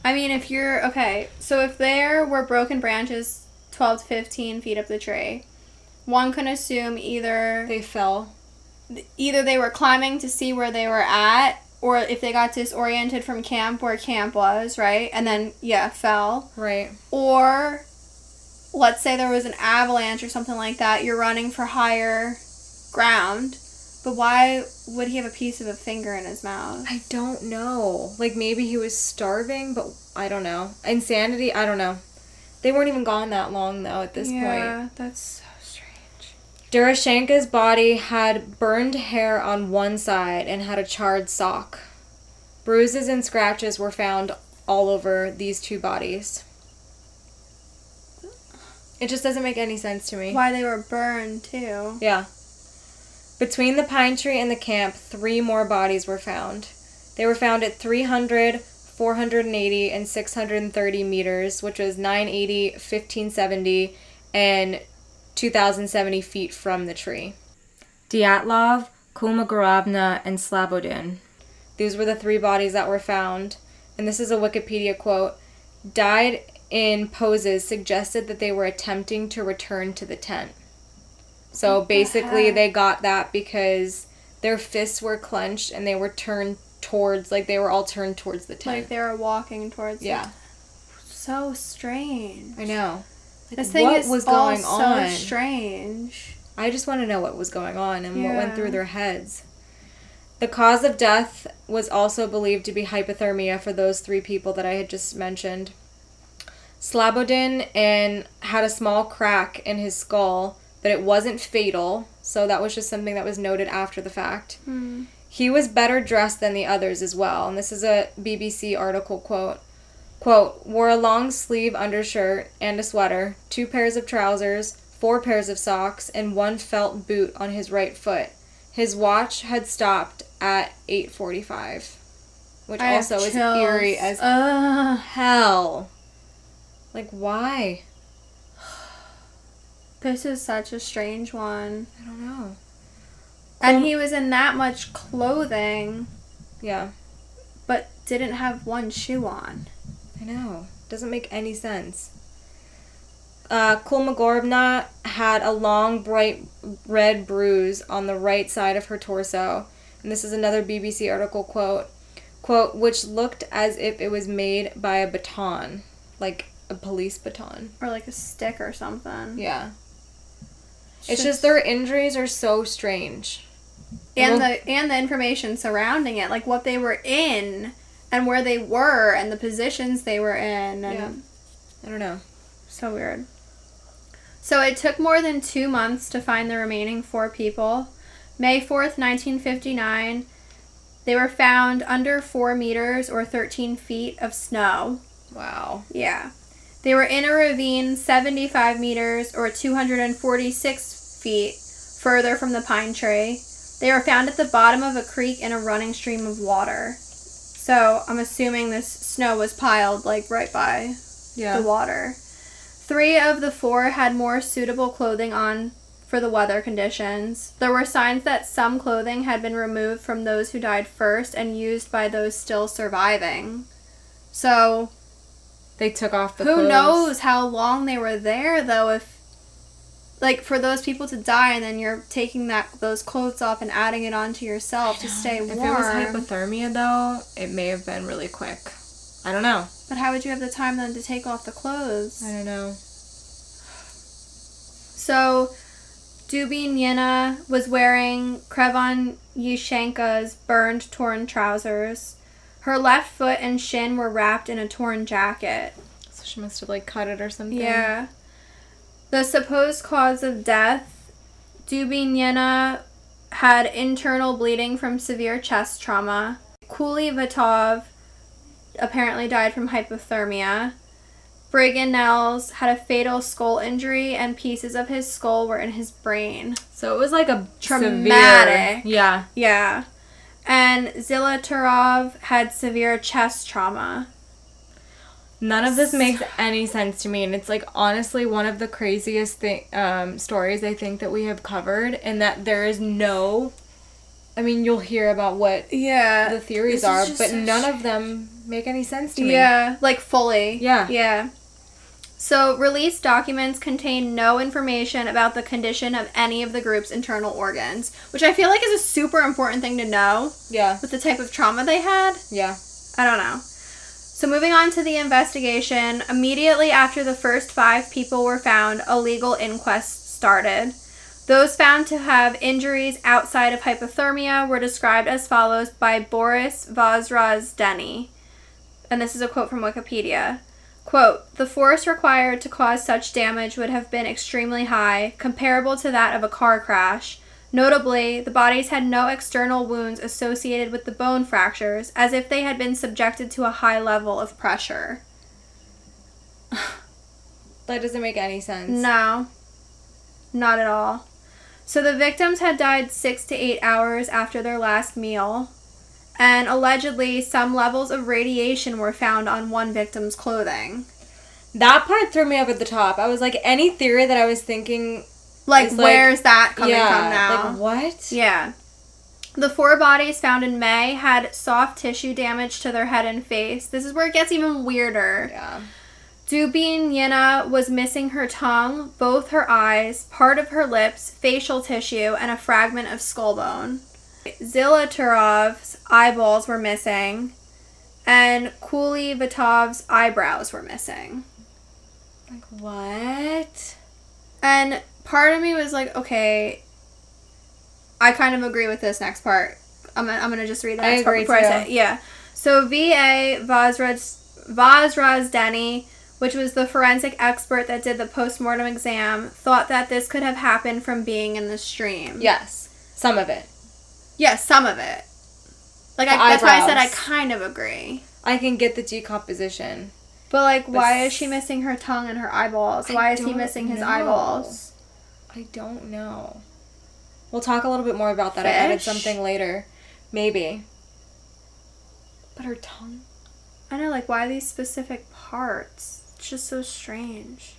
B: I mean, if you're okay, so if there were broken branches 12 to 15 feet up the tree, one can assume either
A: They fell.
B: either they were climbing to see where they were at or if they got disoriented from camp where camp was, right? And then yeah, fell.
A: Right.
B: Or let's say there was an avalanche or something like that, you're running for higher ground. But why would he have a piece of a finger in his mouth?
A: I don't know. Like, maybe he was starving, but I don't know. Insanity? I don't know. They weren't even gone that long, though, at this point.
B: yeah, that's so strange.
A: Doroshenko's body had burned hair on one side and had a charred sock. Bruises and scratches were found all over these two bodies. It just doesn't make any sense to me.
B: Why they were burned too.
A: Yeah. Between the pine tree and the camp, three more bodies were found. They were found at 300, 480, and 630 meters, which was 980, 1570, and 2070 feet from the tree. Dyatlov, Kolmogorovna, and Slobodin. These were the three bodies that were found. And this is a Wikipedia quote. Died in poses suggested that they were attempting to return to the tent. So
B: What
A: basically, they got that because their fists were clenched and they were turned towards, like, they were all turned towards the tent.
B: Like they were walking towards.
A: yeah,
B: So strange.
A: I know. Like,
B: This thing
A: what
B: is
A: was
B: all
A: going
B: so
A: on?
B: strange.
A: I just want to know what was going on and what went through their heads. The cause of death was also believed to be hypothermia for those three people that I had just mentioned. Slobodin and had a small crack in his skull, but it wasn't fatal, so that was just something that was noted after the fact.
B: Hmm.
A: He was better dressed than the others as well, and this is a BBC article quote. Quote, wore a long sleeve undershirt and a sweater, two pairs of trousers, four pairs of socks, and one felt boot on his right foot. His watch had stopped at 8:45, which
B: I
A: also is eerie as
B: Ugh.
A: hell. Like why?
B: This is such a strange one.
A: I don't know.
B: And he was in that much clothing,
A: Yeah,
B: but didn't have one shoe on.
A: I know. Doesn't make any sense. Uh, had a long, bright red bruise on the right side of her torso. And this is another BBC article quote. Quote, which looked as if it was made by a baton, like a police baton.
B: Or like a stick or something.
A: Yeah. It's just their injuries are so strange.
B: and the and the information surrounding it, like what they were in and where they were and the positions they were in and
A: Yeah. I don't know.
B: so weird. So it took more than 2 months to find the remaining 4 people. May 4th, 1959, they were found under 4 meters or 13 feet of snow.
A: Wow.
B: Yeah. They were in a ravine 75 meters or 246 feet further from the pine tree. They were found at the bottom of a creek in a running stream of water. So I'm assuming this snow was piled like right by
A: Yeah.
B: the water. Three of the four had more suitable clothing on for the weather conditions. There were signs that some clothing had been removed from those who died first and used by those still surviving. So
A: They took off the
B: who
A: clothes.
B: knows how long they were there though if like for those people to die and then you're taking that those clothes off and adding it onto yourself to stay warm.
A: If it was hypothermia though, it may have been really quick. I don't know.
B: but how would you have the time then to take off the clothes?
A: I don't know.
B: So, Dubinina was wearing Krevon Yushenka's burned, torn trousers. Her left foot and shin were wrapped in a torn jacket.
A: So she must have like cut it or something.
B: Yeah. The supposed cause of death, Dubinina had internal bleeding from severe chest trauma. Kolevatov apparently died from hypothermia. Brignolles had a fatal skull injury, and pieces of his skull were in his brain.
A: So it was like a
B: Traumatic.
A: Severe, yeah.
B: Yeah. And Zolotaryov had severe chest trauma.
A: None of this makes any sense to me, and it's like honestly one of the craziest thing um, stories I think that we have covered, and that there is no. I mean, you'll hear about what
B: Yeah.
A: the theories are, but none of them make any sense to me.
B: Yeah, like fully.
A: Yeah.
B: Yeah. So, released documents contain no information about the condition of any of the group's internal organs, which I feel like is a super important thing to know
A: Yeah.
B: with the type of trauma they had.
A: Yeah.
B: I don't know. So, moving on to the investigation, immediately after the first five people were found, a legal inquest started. Those found to have injuries outside of hypothermia were described as follows by Boris Vozrozhdenny. And this is a quote from Wikipedia. Quote, the force required to cause such damage would have been extremely high, comparable to that of a car crash. Notably, the bodies had no external wounds associated with the bone fractures, as if they had been subjected to a high level of pressure. [sighs]
A: That doesn't make any sense.
B: No, not at all. So the victims had died six to eight hours after their last meal, and allegedly some levels of radiation were found on one victim's clothing.
A: That part threw me over the top. I was like, any theory that I was thinking,
B: Like,
A: like-
B: where's that coming
A: yeah,
B: from now?
A: like what?
B: Yeah. The four bodies found in May had soft tissue damage to their head and face. This is where it gets even weirder.
A: Yeah.
B: Dubinina was missing her tongue, both her eyes, part of her lips, facial tissue, and a fragment of skull bone. Zolotaryov's eyeballs were missing, and Kolevatov's eyebrows were missing.
A: Like what?
B: And part of me was like, okay, I kind of agree with this next part. I'm gonna, I'm gonna just read the
A: I
B: next part
A: agree
B: before I
A: too.
B: say it. Yeah. So VA Vazraz Vozrozhdenny, which was the forensic expert that did the postmortem exam, thought that this could have happened from being in the stream.
A: Yes. Some of it.
B: Yes, some of it. Like I, that's why I said I kind of agree.
A: I can get the decomposition.
B: But like, why is she missing her tongue and her eyeballs?
A: I
B: Why is he missing his eyeballs?
A: I don't know. We'll talk a little bit more about that. I added something later. Maybe. But her tongue?
B: I know, like, why these specific parts? It's just so strange.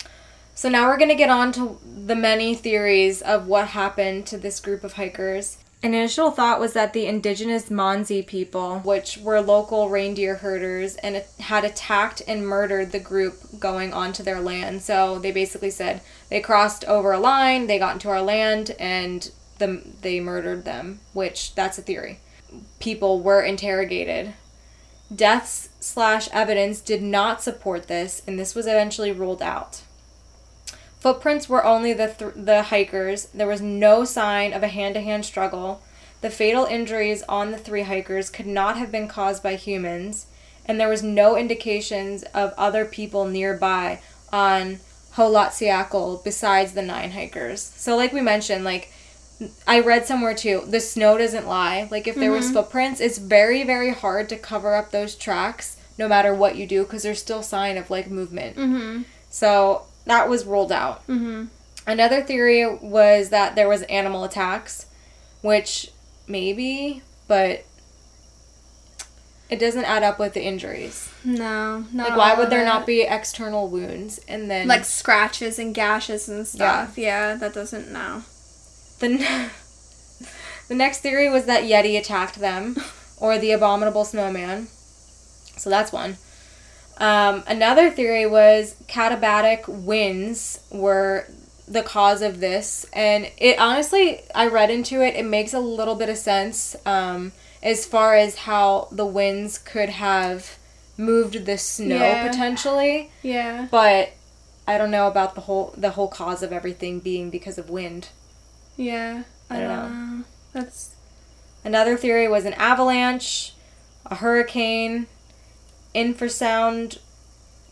A: So now we're going to get on to the many theories of what happened to this group of hikers. An initial thought was that the indigenous Mansi people, which were local reindeer herders, and had attacked and murdered the group going onto their land. So they basically said they crossed over a line, they got into our land, and the, they murdered them, which that's a theory. People were interrogated Deaths slash evidence did not support this, and this was eventually ruled out. Footprints were only the th- the hikers. There was no sign of a hand-to-hand struggle. The fatal injuries on the three hikers could not have been caused by humans, and there was no indications of other people nearby on Kholat Syakhl besides the nine hikers. So, like we mentioned, like I read somewhere too, the snow doesn't lie. Like if there was footprints, it's very very hard to cover up those tracks no matter what you do because there's still sign of like movement.
B: Mm-hmm.
A: So that was ruled out.
B: Mm-hmm.
A: Another theory was that there was animal attacks, which maybe, but it doesn't add up with the injuries.
B: No, not
A: Like why would there
B: it.
A: not be external wounds and then
B: like scratches and gashes and stuff? Yeah, that doesn't no.
A: the [laughs] the next theory was that Yeti attacked them [laughs] or the abominable snowman. So that's one. Um, another theory was katabatic winds were the cause of this, and it honestly, I read into it. It makes a little bit of sense um, as far as how the winds could have moved the snow
B: Yeah.
A: potentially,
B: Yeah.
A: but I don't know about the whole the whole cause of everything being because of wind.
B: Yeah. I,
A: I don't
B: don't know. That's
A: Another theory was an avalanche, a hurricane, infrasound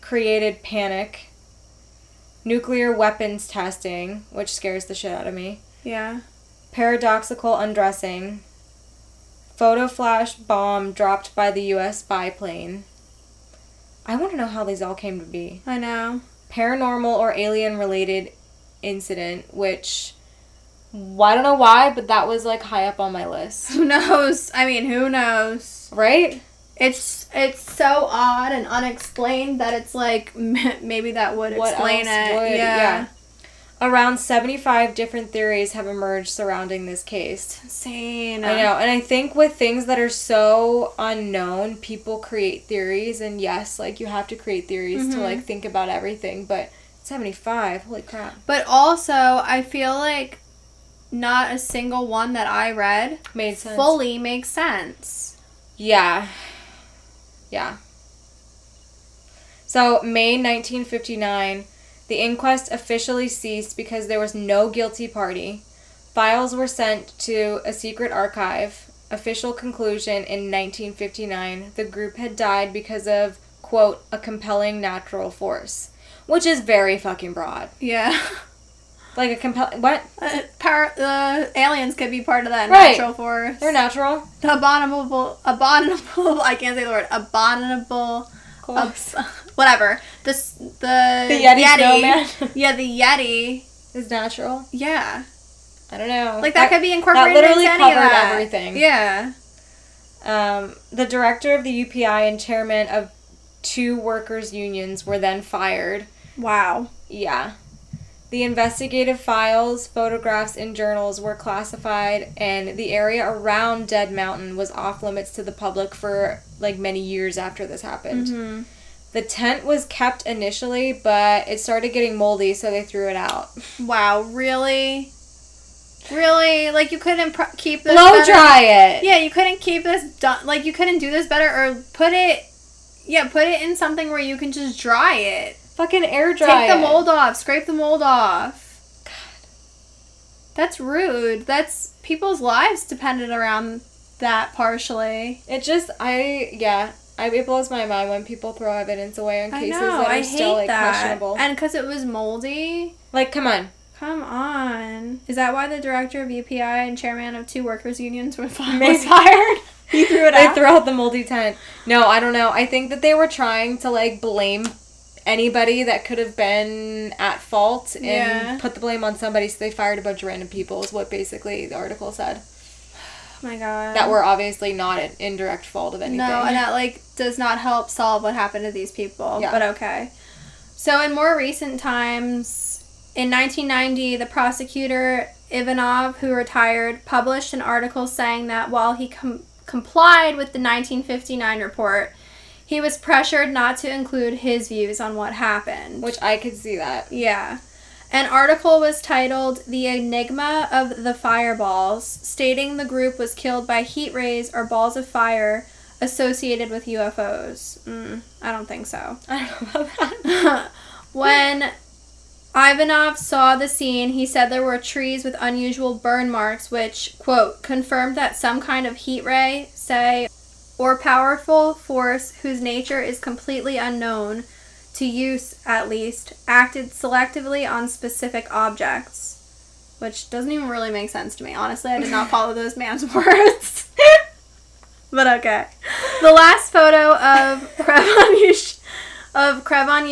A: created panic, nuclear weapons testing, which scares the shit out of me,
B: yeah.
A: paradoxical undressing, photo flash bomb dropped by the US biplane. I want to know how these all came to be.
B: I know.
A: Paranormal or alien related incident, which I don't know why, but that was like high up on my list.
B: Who knows? I mean, who knows?
A: Right?
B: It's it's so odd and unexplained that it's like [laughs] maybe that would
A: What
B: explain it.
A: would?
B: yeah.
A: Yeah. Around 75 different theories have emerged surrounding this case.
B: Insane.
A: I know, and I think with things that are so unknown, people create theories, and yes, like you have to create theories to
B: Mhm.
A: like think about everything, but 75, holy crap.
B: But also, I feel like not a single one that I read
A: Made sense.
B: fully makes sense.
A: Yeah. Yeah. So, May 1959, the inquest officially ceased because there was no guilty party. Files were sent to a secret archive. Official conclusion in 1959 the group had died because of, quote, a compelling natural force. Which is very fucking broad.
B: Yeah. [laughs]
A: Like a compel. What?
B: Uh, power, the aliens could be part of that
A: Right.
B: natural force.
A: They're natural.
B: abominable, abominable. [laughs] I can't say the word. Abominable. ab- [laughs] whatever. This the,
A: The Yeti snowman [laughs]
B: Yeah, the Yeti.
A: is natural.
B: Yeah,
A: I don't know.
B: like that, could be incorporated
A: literally
B: into any of
A: covered
B: that.
A: everything.
B: Yeah.
A: Um, the director of the UPI and chairman of two workers' unions were then fired.
B: Wow.
A: Yeah. The investigative files, photographs, and journals were classified, and the area around Dead Mountain was off limits to the public for like many years after this happened.
B: hmm
A: The tent was kept initially, but it started getting moldy, so they threw it out.
B: Wow. Really. Really, like you couldn't pro- keep this
A: Blow
B: better-
A: dry it.
B: Yeah, you couldn't keep this done. Like you couldn't do this better, or put it. Yeah, put it in something where you can just dry it.
A: Fucking air dry
B: Take the
A: it.
B: mold off. Scrape the mold off. God, that's rude. That's people's lives depended around that partially.
A: It just, I, yeah, I, it blows my mind when people throw evidence away on cases
B: know.
A: that are
B: I
A: still like
B: that.
A: questionable.
B: And because it was moldy.
A: like, come on.
B: Come on. Is that why the director of UPI and chairman of two workers' unions were fi-
A: Maybe.
B: was fired? [laughs] he threw it
A: They
B: out.
A: throw out the moldy tent. No, I don't know. I think that they were trying to like blame anybody that could have been at fault and
B: Yeah.
A: put the blame on somebody. So they fired a bunch of random people. Is what basically the article said.
B: Oh my god.
A: That were obviously not an indirect fault of anything.
B: No, and that like does not help solve what happened to these people.
A: Yeah.
B: But okay. So in more recent times, in 1990, the prosecutor Ivanov, who retired, published an article saying that while he com- complied with the 1959 report, he was pressured not to include his views on what happened.
A: Which I could see that.
B: Yeah. An article was titled The Enigma of the Fireballs, stating the group was killed by heat rays or balls of fire associated with UFOs. Mm, I don't think so. [laughs]
A: I don't know about that. [laughs]
B: when Ivanov saw the scene, he said there were trees with unusual burn marks, which, quote, confirmed that some kind of heat ray, say, or powerful force whose nature is completely unknown, to use at least, acted selectively on specific objects. Which doesn't even really make sense to me. Honestly, I did not follow those [laughs] man's words. [laughs] but okay. The last photo of [laughs] Krevon Yush- of Krevon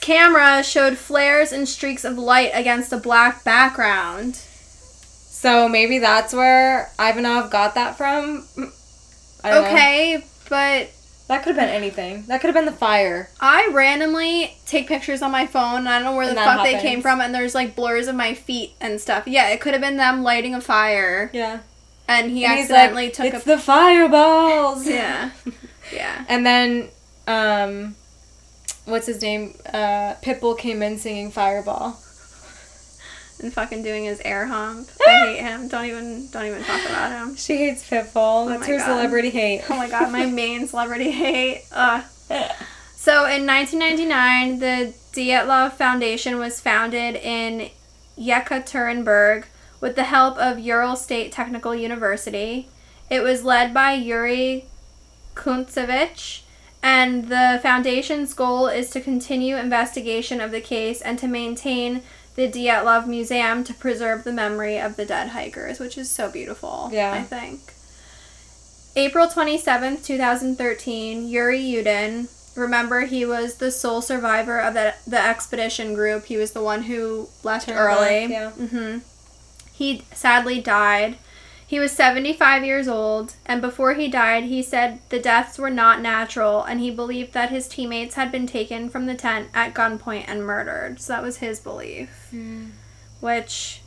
B: camera showed flares and streaks of light against a black background.
A: So maybe that's where Ivanov got that from. Don't know.
B: Okay, but
A: That could have been anything. That could have been the fire.
B: I randomly take pictures on my phone and I don't know where the
A: And
B: fuck they came from and there's like blurs of my feet and stuff. Yeah, it could have been them lighting a fire
A: Yeah.
B: and he
A: And
B: accidentally
A: like,
B: took
A: it's
B: a
A: the fireballs. [laughs]
B: Yeah. [laughs] Yeah.
A: And then, um, what's his name? Uh, Pitbull came in singing Fireball.
B: And fucking doing his air hump. [laughs] I hate him. Don't even don't even talk about him.
A: She hates Pitbull. Oh That's
B: my
A: her
B: God.
A: celebrity hate.
B: Oh my god, my [laughs] main celebrity hate. Ugh. So in 1999, the Dyatlov Foundation was founded in Yekaterinburg with the help of Ural State Technical University. It was led by Yuri Kuntsevich, and the foundation's goal is to continue investigation of the case and to maintain the Dyatlov Museum to preserve the memory of the dead hikers, which is so beautiful.
A: Yeah.
B: I think. April 27th, 2013, Yuri Yudin, remember he was the sole survivor of the, the expedition group. He was the one who left
A: Turned
B: early.
A: back, yeah.
B: hmm He sadly died. He was 75 years old, and before he died, he said the deaths were not natural, and he believed that his teammates had been taken from the tent at gunpoint and murdered. So that was his belief,
A: Hmm.
B: which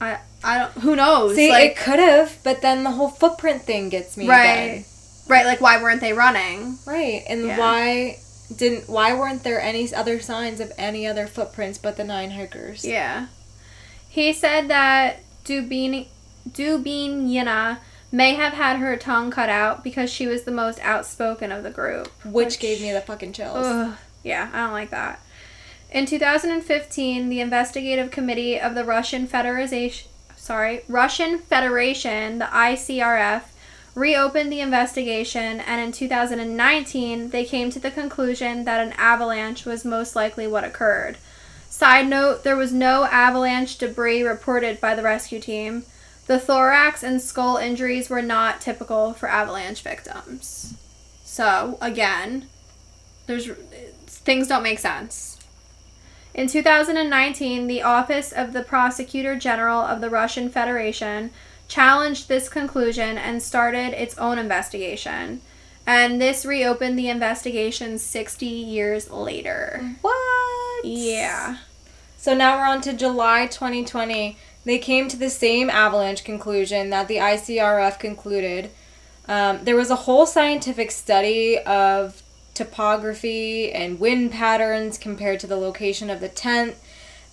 B: I I don't who knows.
A: See,
B: like,
A: it could have, but then the whole footprint thing gets me.
B: Right.
A: again.
B: right, like why weren't they running?
A: Right. And
B: Yeah.
A: why didn't why weren't there any other signs of any other footprints but the nine hikers?
B: Yeah. He said that Dubin Dubinina may have had her tongue cut out because she was the most outspoken of the group.
A: Which, gave me the fucking chills.
B: Ugh, yeah, I don't like that. In 2015, the investigative committee of the Russian Federation, sorry, Russian Federation, the ICRF, reopened the investigation, and in 2019, they came to the conclusion that an avalanche was most likely what occurred. Side note: there was no avalanche debris reported by the rescue team. The thorax and skull injuries were not typical for avalanche victims. So again, there's things don't make sense. In 2019, the Office of the Prosecutor General of the Russian Federation challenged this conclusion and started its own investigation. And this reopened the investigation 60 years later.
A: What?
B: Yeah.
A: So now we're on to July 2020. They came to the same avalanche conclusion that the ICRF concluded. Um, there was a whole scientific study of topography and wind patterns compared to the location of the tent.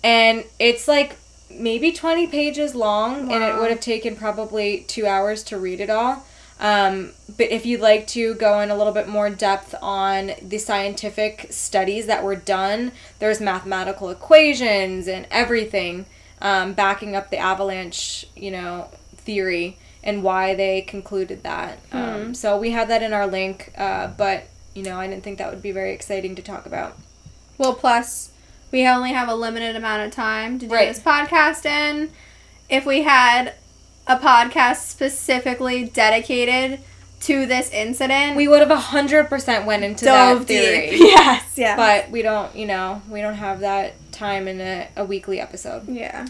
A: And it's like maybe 20 pages long, and it would have taken probably two hours to read it all. Um, but if you'd like to go in a little bit more depth on the scientific studies that were done, there's mathematical equations and everything um, backing up the avalanche, you know, theory and why they concluded that. Um, so we have that in our link, uh, but you know, I didn't think that would be very exciting to talk about.
B: Well, plus, we only have a limited amount of time to do
A: Right.
B: this podcast in. If we had a podcast specifically dedicated to this incident,
A: We would have a hundred percent went into
B: dove
A: that theory.
B: deep. [laughs] Yes, yeah.
A: But we don't, you know, we don't have that time in a, a weekly episode.
B: yeah.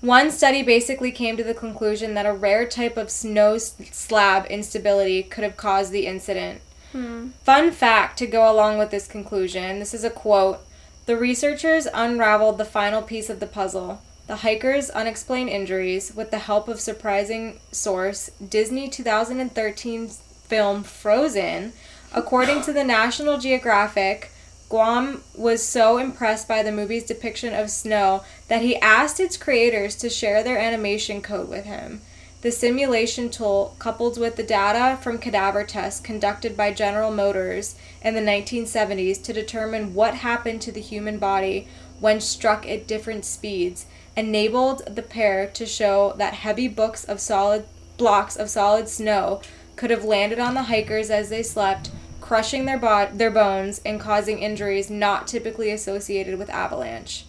A: One study basically came to the conclusion that a rare type of snow slab instability could have caused the incident.
B: Hmm.
A: Fun fact to go along with this conclusion this is a quote The researchers unraveled the final piece of the puzzle the hiker's unexplained injuries with the help of surprising source Disney 2013 film Frozen. According to the National Geographic, Guam was so impressed by the movie's depiction of snow that he asked its creators to share their animation code with him. The simulation tool, coupled with the data from cadaver tests conducted by General Motors in the 1970s to determine what happened to the human body when struck at different speeds, enabled the pair to show that heavy books of solid blocks of solid snow could have landed on the hikers as they slept, crushing their bod- their bones and causing injuries not typically associated with avalanche.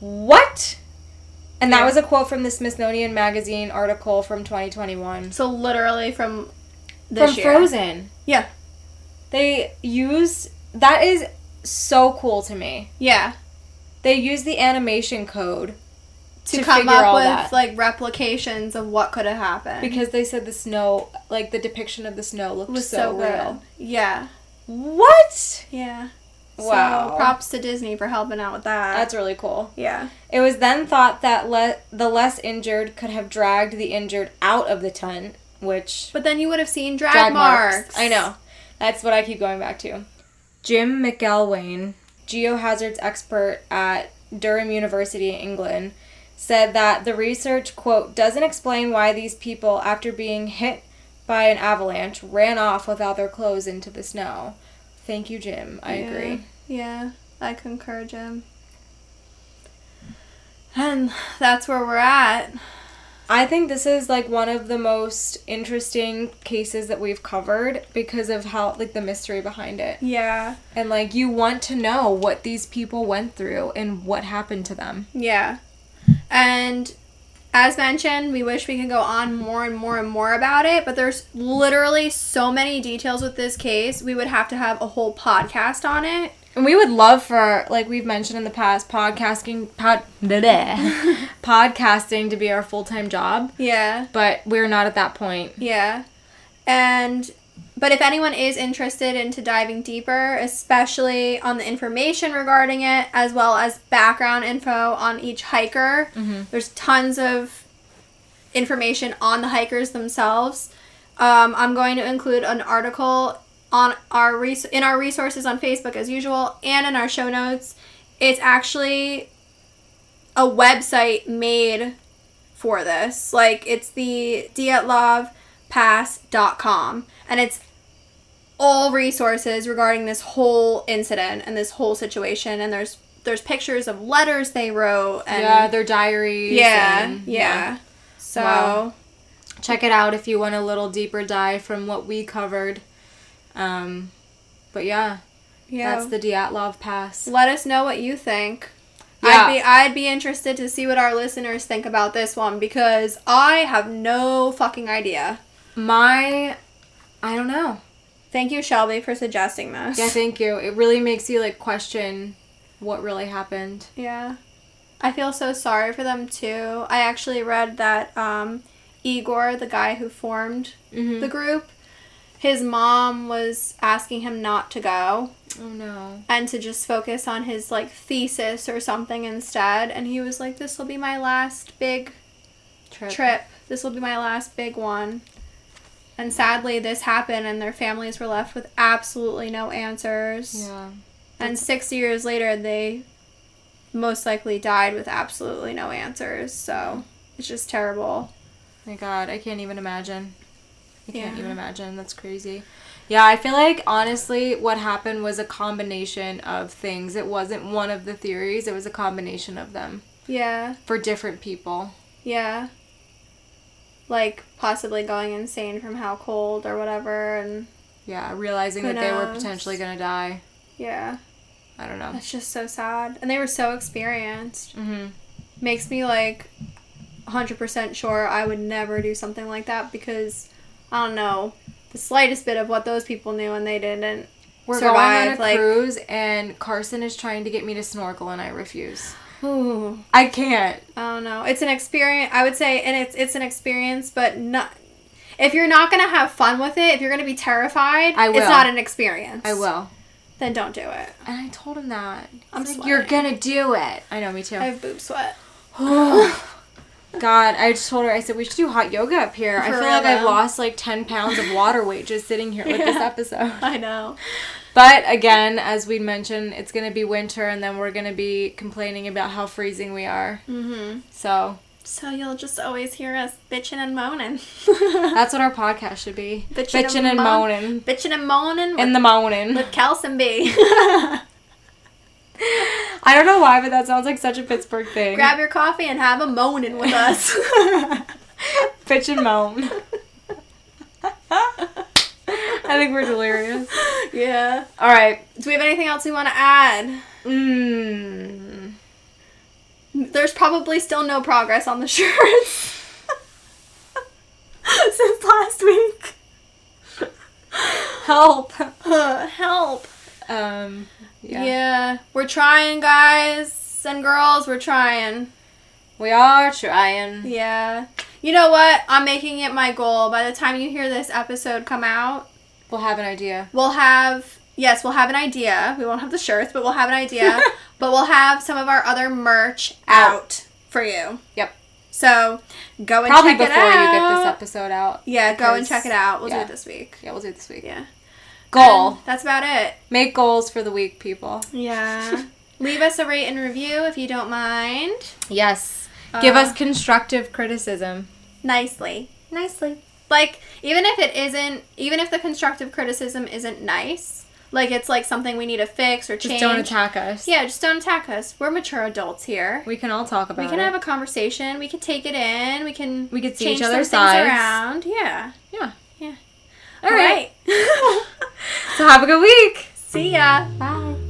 A: What? And that was a quote from the Smithsonian Magazine article from 2021.
B: So literally from this
A: from
B: year.
A: Frozen.
B: Yeah.
A: They used that is so cool to me.
B: Yeah.
A: They used the animation code
B: To,
A: To
B: come up with
A: that.
B: like replications of what could have happened.
A: because they said the snow, like the depiction of the snow, looked
B: was
A: so,
B: so,
A: real.
B: Yeah.
A: What?
B: Yeah.
A: Wow.
B: So props to Disney for helping out with that.
A: That's really cool.
B: yeah.
A: It was then thought that le- the less injured could have dragged the injured out of the tent, which
B: But then you would have seen drag,
A: drag
B: marks.
A: I know. That's what I keep going back to. Jim McElwaine, geohazards expert at Durham University in England, said that the research, quote, doesn't explain why these people, after being hit by an avalanche, ran off without their clothes into the snow. Thank you, Jim. I
B: Yeah.
A: agree.
B: Yeah, I concur, Jim. And that's where we're at.
A: I think this is like one of the most interesting cases that we've covered because of how like the mystery behind it.
B: Yeah.
A: And like you want to know what these people went through and what happened to them.
B: Yeah. And as mentioned, we wish we could go on more and more and more about it, but there's literally so many details with this case. We would have to have a whole podcast on it.
A: And we would love for like we've mentioned in the past podcasting pod [laughs] podcasting to be our full-time job,
B: Yeah.
A: but we're not at that point.
B: Yeah. And but if anyone is interested into diving deeper, especially on the information regarding it as well as background info on each hiker, there's tons of information on the hikers themselves. Um, I'm going to include an article on our res- in our resources on Facebook as usual and in our show notes. It's actually a website made for this. Like it's the dyatlovpass.com and it's all resources regarding this whole incident and this whole situation and there's there's pictures of letters they wrote and
A: yeah, their diaries.
B: yeah,
A: and-
B: yeah. So
A: Wow. check it out if you want a little deeper dive from what we covered. Um, but yeah,
B: yeah.
A: that's the Dyatlov Pass.
B: Let us know what you think.
A: Yeah.
B: I'd be I'd be interested to see what our listeners think about this one because I have no fucking idea.
A: My, I don't know.
B: Thank you, Shelby, for suggesting this.
A: Yeah, thank you. It really makes you like question what really happened.
B: Yeah. I feel so sorry for them too. I actually read that um, Igor, the guy who formed
A: Mm-hmm.
B: the group, his mom was asking him not to go
A: oh no.
B: and to just focus on his like thesis or something instead. And he was like, "This will be my last big
A: Trip.
B: trip. This will be my last big one." And sadly, this happened, and their families were left with absolutely no answers.
A: Yeah.
B: And six years later, they most likely died with absolutely no answers. So it's just terrible.
A: My God, I can't even imagine. I can't
B: Yeah.
A: even imagine. That's crazy. Yeah, I feel like honestly, what happened was a combination of things. It wasn't one of the theories. It was a combination of them
B: Yeah,
A: for different people.
B: yeah. Like possibly going insane from how cold or whatever, and
A: Yeah, realizing that they were potentially gonna die.
B: yeah,
A: I don't know.
B: that's just so sad. And they were so experienced.
A: Mm-hmm.
B: Makes me like 100% sure I would never do something like that because I don't know the slightest bit of what those people knew and they didn't.
A: We're
B: survive,
A: going on a
B: like-
A: cruise, and Carson is trying to get me to snorkel, and I refuse.
B: Ooh. [sighs]
A: I can't.
B: I don't know. It's an experience. I would say, and it's it's an experience, but not. If you're not gonna have fun with it, if you're gonna be terrified,
A: I will.
B: it's not an experience.
A: I will.
B: Then don't do it.
A: And I told him that. He's
B: I'm
A: like, You're gonna do it. I know, me too.
B: I have boob sweat. [sighs] [laughs]
A: God, I just told her, I said, we should do hot yoga up here. I feel like I've lost like 10 pounds of water weight just sitting here with this [laughs] episode.
B: I know.
A: But again, as we mentioned, it's going to be winter and then we're going to be complaining about how freezing we are.
B: Mm-hmm.
A: So
B: So you'll just always hear us bitching and moaning. [laughs]
A: That's what our podcast should be.
B: Bitchin'
A: Bitching
B: and
A: and
B: moan-
A: moaning.
B: bitching and moaning
A: In the moaning.
B: with Kelson B. [laughs]
A: I don't know why, but that sounds like such a Pittsburgh thing.
B: Grab your coffee and have a moaning with us. [laughs]
A: Bitch and moan. I think we're delirious.
B: yeah.
A: All right.
B: Do we have anything else we want to add?
A: Mmm.
B: There's probably still no progress on the shirts [laughs] since last week.
A: Help.
B: Uh, [laughs] help.
A: Um.
B: Yeah.
A: Yeah.
B: we're trying, guys and girls. We're trying.
A: We are trying.
B: Yeah. You know what? I'm making it my goal. By the time you hear this episode come out,
A: We'll have an idea.
B: we'll have yes, we'll have an idea. We won't have the shirts, but we'll have an idea. [laughs] but we'll have some of our other merch out for you.
A: Yep.
B: So go and
A: Probably
B: check it out.
A: before you get this episode out.
B: Yeah, go and check it out. We'll do it this week.
A: Yeah, we'll do it this week.
B: Yeah.
A: Goal.
B: And that's about it.
A: Make goals for the week, people.
B: Yeah. [laughs] Leave us a rate and review if you don't mind.
A: Yes. Give
B: Uh,
A: us constructive criticism.
B: nicely. Nicely. Like, even if it isn't, even if the constructive criticism isn't nice, like it's like something we need to fix or change.
A: Just don't attack us.
B: Yeah, just don't attack us. We're mature adults here.
A: We can all talk about it.
B: We can
A: it.
B: have a conversation. We can take it in. We can.
A: We can see each other's sides.
B: around. Yeah.
A: Yeah.
B: Yeah.
A: All right.
B: right. [laughs]
A: So have a good week.
B: See ya.
A: Bye.